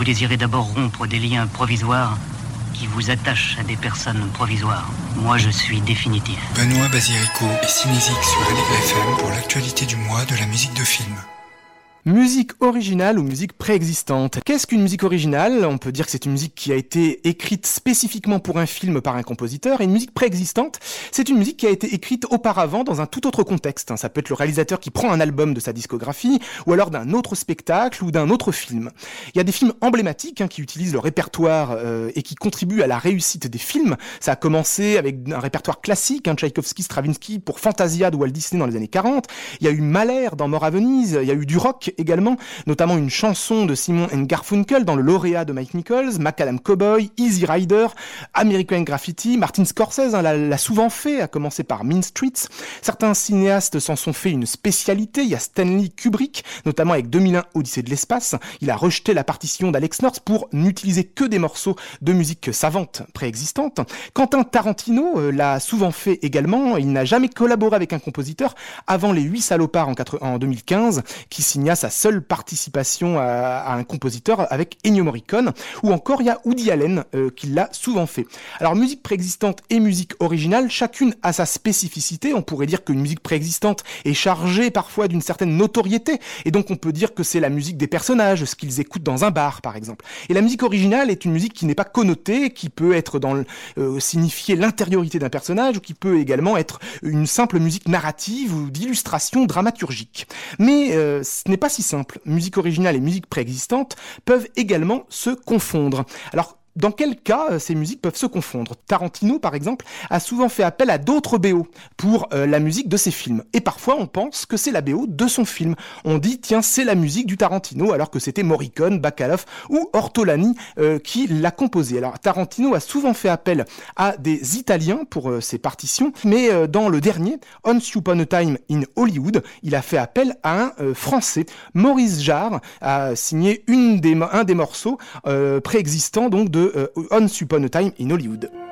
Vous désirez d'abord rompre des liens provisoires qui vous attachent à des personnes provisoires. Moi, je suis définitif. Benoît Basirico et Cinésique sur Allegre FM pour l'actualité du mois de la musique de film. Musique originale ou musique préexistante. Qu'est-ce qu'une musique originale? On peut dire que c'est une musique qui a été écrite spécifiquement pour un film par un compositeur. Et une musique préexistante, c'est une musique qui a été écrite auparavant dans un tout autre contexte. Ça peut être le réalisateur qui prend un album de sa discographie, ou alors d'un autre spectacle ou d'un autre film. Il y a des films emblématiques hein, qui utilisent le répertoire euh, et qui contribuent à la réussite des films. Ça a commencé avec un répertoire classique, hein, Tchaïkovski, Stravinsky pour Fantasia de Walt Disney dans les années 40. Il y a eu Mahler dans Mort à Venise. Il y a eu du rock également, notamment une chanson de Simon Garfunkel dans le lauréat de Mike Nichols, Macadam Cowboy, Easy Rider, American Graffiti, Martin Scorsese hein, l'a souvent fait, à commencer par Mean Streets. Certains cinéastes s'en sont fait une spécialité. Il y a Stanley Kubrick, notamment avec 2001 Odyssée de l'espace. Il a rejeté la partition d'Alex North pour n'utiliser que des morceaux de musique savante préexistante. Quentin Tarantino euh, l'a souvent fait également. Il n'a jamais collaboré avec un compositeur avant les 8 salopards en, en 2015 qui signa sa seule participation à, un compositeur avec Ennio Morricone, ou encore il y a Woody Allen euh, qui l'a souvent fait. Alors musique préexistante et musique originale, chacune a sa spécificité. On pourrait dire qu'une musique préexistante est chargée parfois d'une certaine notoriété, et donc on peut dire que c'est la musique des personnages, ce qu'ils écoutent dans un bar par exemple. Et la musique originale est une musique qui n'est pas connotée, qui peut être dans euh, signifier l'intériorité d'un personnage, ou qui peut également être une simple musique narrative ou d'illustration dramaturgique. Mais euh, ce n'est pas si simple. Musique originale et musique préexistante peuvent également se confondre. Alors dans quel cas euh, ces musiques peuvent se confondre? Tarantino, par exemple, a souvent fait appel à d'autres BO pour euh, la musique de ses films. Et parfois, on pense que c'est la BO de son film. On dit, tiens, c'est la musique du Tarantino, alors que c'était Morricone, Bacalov ou Ortolani euh, qui l'a composé. Alors, Tarantino a souvent fait appel à des Italiens pour ses partitions, mais dans le dernier, Once Upon a Time in Hollywood, il a fait appel à un Français. Maurice Jarre a signé un des morceaux préexistants donc de de uh, Once Upon a Time in Hollywood.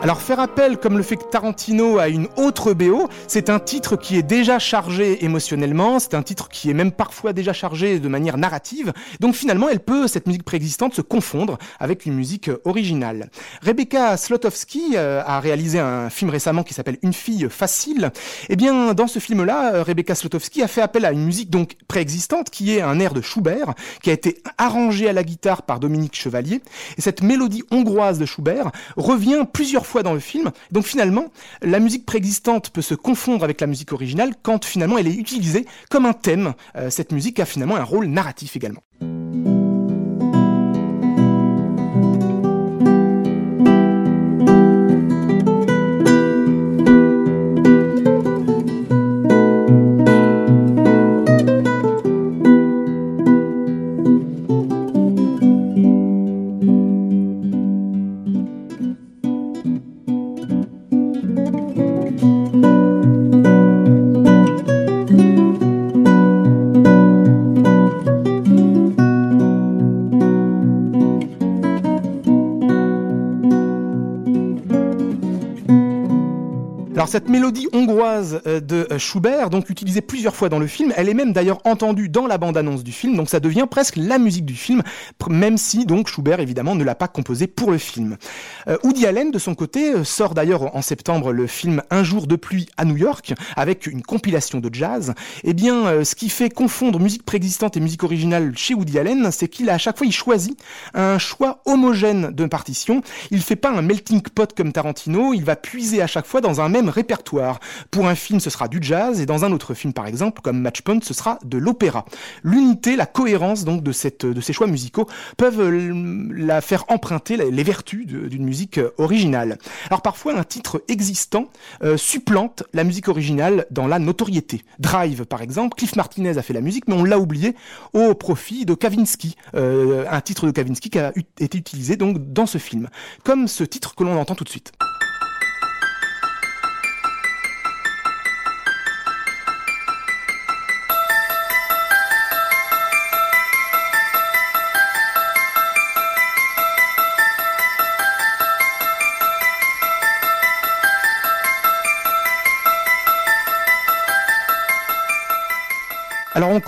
Alors faire appel, comme le fait Tarantino, à une autre BO, c'est un titre qui est déjà chargé émotionnellement, c'est un titre qui est même parfois déjà chargé de manière narrative, donc finalement elle peut, cette musique préexistante, se confondre avec une musique originale. Rebecca Slotowski euh, a réalisé un film récemment qui s'appelle Une fille facile. Et eh bien dans ce film-là, euh, Rebecca Slotowski a fait appel à une musique donc préexistante qui est un air de Schubert, qui a été arrangé à la guitare par Dominique Chevalier. Et cette mélodie hongroise de Schubert revient plusieurs dans le film. Donc finalement, la musique préexistante peut se confondre avec la musique originale quand finalement elle est utilisée comme un thème. Euh, cette musique a finalement un rôle narratif également. Cette mélodie hongroise euh, de euh, Schubert, donc utilisée plusieurs fois dans le film, elle est même d'ailleurs entendue dans la bande-annonce du film, donc ça devient presque la musique du film, même si donc Schubert évidemment ne l'a pas composée pour le film. Euh, Woody Allen de son côté sort d'ailleurs en septembre le film Un jour de pluie à New York avec une compilation de jazz. Eh bien, ce qui fait confondre musique préexistante et musique originale chez Woody Allen, c'est qu'il à chaque fois il choisit un choix homogène de partition. Il fait pas un melting pot comme Tarantino, il va puiser à chaque fois dans un même répertoire. Pour un film, ce sera du jazz, et dans un autre film, par exemple, comme Matchpoint, ce sera de l'opéra. L'unité, la cohérence donc de, ces choix musicaux peuvent euh, la faire emprunter les vertus d'une musique euh, originale. Alors parfois, un titre existant euh, supplante la musique originale dans la notoriété. Drive, par exemple, Cliff Martinez a fait la musique, mais on l'a oublié au profit de Kavinsky, un titre de Kavinsky qui a été utilisé donc dans ce film, comme ce titre que l'on entend tout de suite.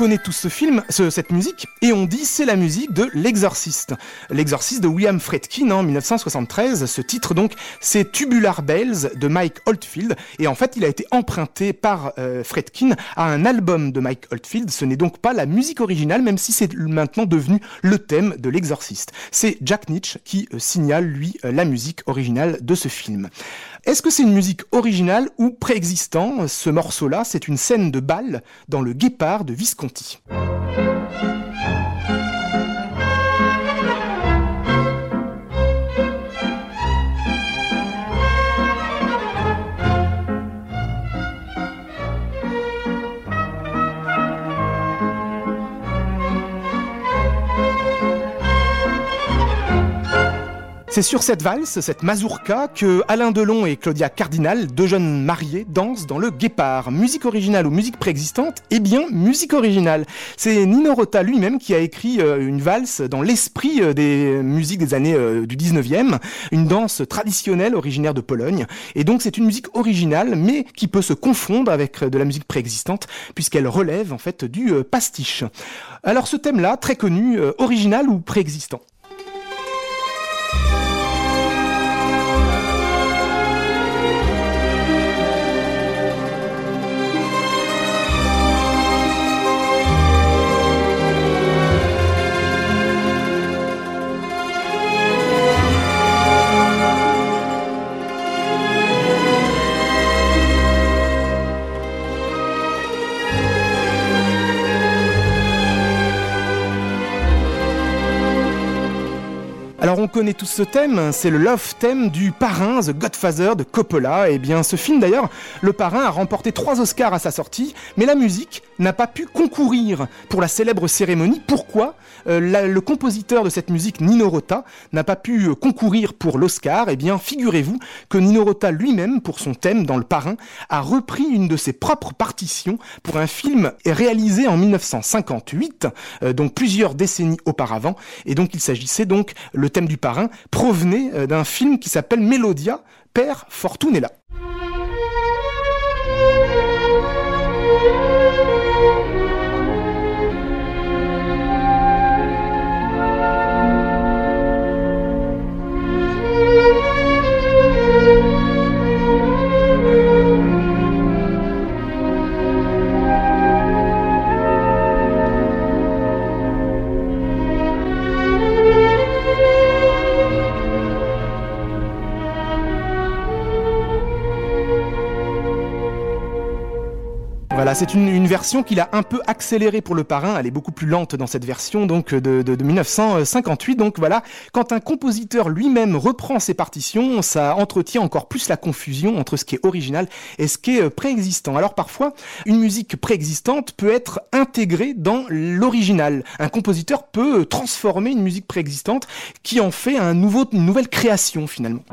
Connaît tous ce film, cette musique, et on dit c'est la musique de L'Exorciste. L'Exorciste de William Fredkin en 1973. Ce titre donc, c'est Tubular Bells de Mike Oldfield, et en fait il a été emprunté par euh, Fredkin à un album de Mike Oldfield. Ce n'est donc pas la musique originale, même si c'est maintenant devenu le thème de L'Exorciste. C'est Jack Nitch qui euh, signale lui euh, la musique originale de ce film. Est-ce que c'est une musique originale ou préexistant Ce morceau-là, c'est une scène de bal dans le Guépard de Visconti. 问题。C'est sur cette valse, cette mazurka, que Alain Delon et Claudia Cardinal, deux jeunes mariés, dansent dans le Guépard. Musique originale ou musique préexistante? Eh bien, musique originale. C'est Nino Rota lui-même qui a écrit euh, une valse dans l'esprit euh, des musiques des années euh, du 19e, une danse traditionnelle originaire de Pologne. Et donc c'est une musique originale, mais qui peut se confondre avec de la musique préexistante, puisqu'elle relève en fait du pastiche. Alors ce thème-là, très connu, original ou préexistant? Connaît tous ce thème, c'est le love theme du parrain The Godfather de Coppola. Et eh bien ce film d'ailleurs, le parrain a remporté trois Oscars à sa sortie, mais la musique n'a pas pu concourir pour la célèbre cérémonie. Pourquoi euh, Le compositeur de cette musique, Nino Rota, n'a pas pu euh, concourir pour l'Oscar? Eh bien figurez-vous que Nino Rota lui-même, pour son thème dans le parrain, a repris une de ses propres partitions pour un film réalisé en 1958, euh, donc plusieurs décennies auparavant. Et donc il s'agissait donc le thème du parrain provenait euh, d'un film qui s'appelle Melodia, Père Fortunella. C'est une, version qu'il a un peu accélérée pour le parrain. Elle est beaucoup plus lente dans cette version, donc de, de 1958. Donc voilà, quand un compositeur lui-même reprend ses partitions, ça entretient encore plus la confusion entre ce qui est original et ce qui est euh, préexistant. Alors parfois, une musique préexistante peut être intégrée dans l'original. Un compositeur peut transformer une musique préexistante qui en fait une nouvelle création finalement.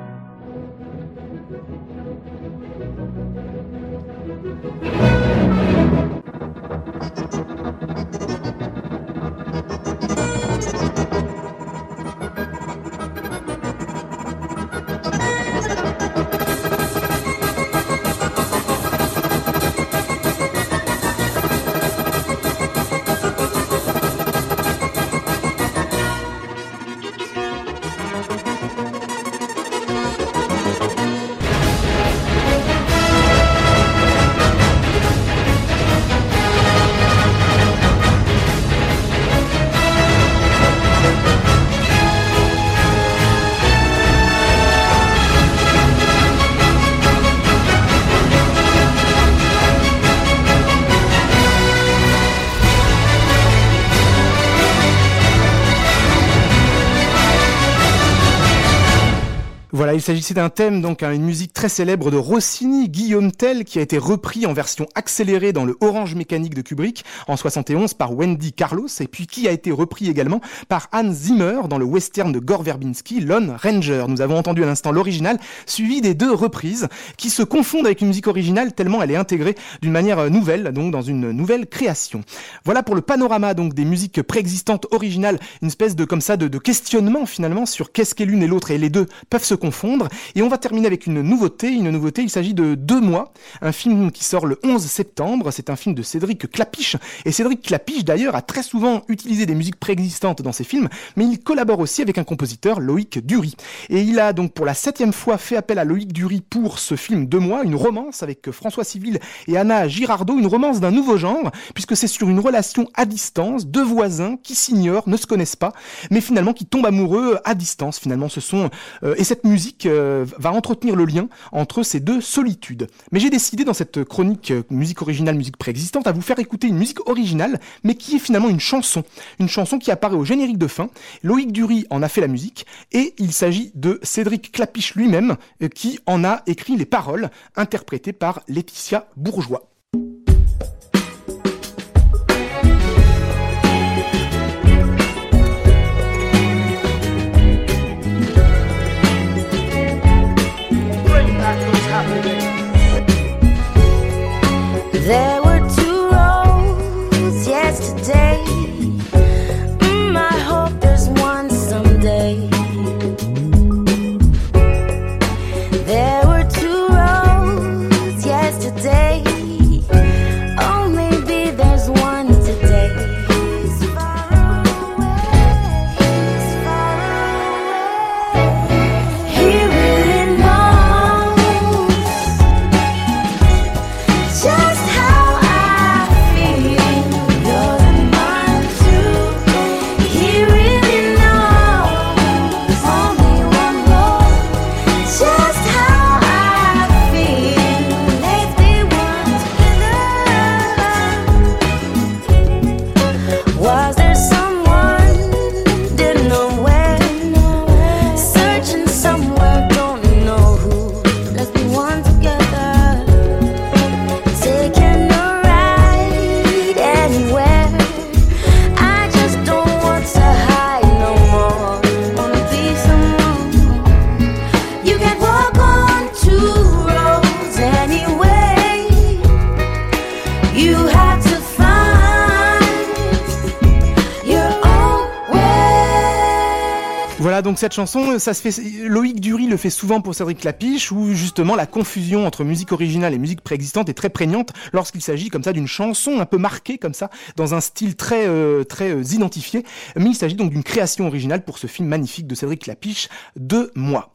il s'agissait d'un thème, donc hein, une musique très célèbre de Rossini, Guillaume Tell, qui a été repris en version accélérée dans le Orange Mécanique de Kubrick en 71 par Wendy Carlos, et puis qui a été repris également par Hans Zimmer dans le western de Gore Verbinski, Lone Ranger. Nous avons entendu à l'instant l'original, suivi des deux reprises, qui se confondent avec une musique originale tellement elle est intégrée d'une manière nouvelle, donc dans une nouvelle création. Voilà pour le panorama donc des musiques préexistantes originales, une espèce de comme ça de questionnement finalement sur qu'est-ce qu'est l'une et l'autre, et les deux peuvent se confondre. Et on va terminer avec une nouveauté, une nouveauté, il s'agit de Deux mois, un film qui sort le 11 septembre, c'est un film de Cédric Clapiche, et Cédric Clapiche d'ailleurs a très souvent utilisé des musiques préexistantes dans ses films, mais il collabore aussi avec un compositeur, Loïc Dury. Et il a donc pour la septième fois fait appel à Loïc Dury pour ce film Deux mois, une romance avec François Civil et Anna Girardot, une romance d'un nouveau genre, puisque c'est sur une relation à distance, deux voisins qui s'ignorent, ne se connaissent pas, mais finalement qui tombent amoureux à distance. Finalement, ce sont euh, et cette musique euh, va entretenir le lien entre ces deux solitudes. Mais j'ai décidé dans cette chronique euh, musique originale, musique préexistante, à vous faire écouter une musique originale, mais qui est finalement une chanson, une chanson qui apparaît au générique de fin. Loïc Dury en a fait la musique et il s'agit de Cédric Clapiche lui-même qui en a écrit les paroles, interprétées par Laetitia Bourgeois. Voilà donc cette chanson, ça se fait. Loïc Dury le fait souvent pour Cédric Clapiche, où justement la confusion entre musique originale et musique préexistante est très prégnante lorsqu'il s'agit comme ça d'une chanson un peu marquée comme ça, dans un style très euh, très euh, identifié. Mais il s'agit donc d'une création originale pour ce film magnifique de Cédric Clapiche, de moi.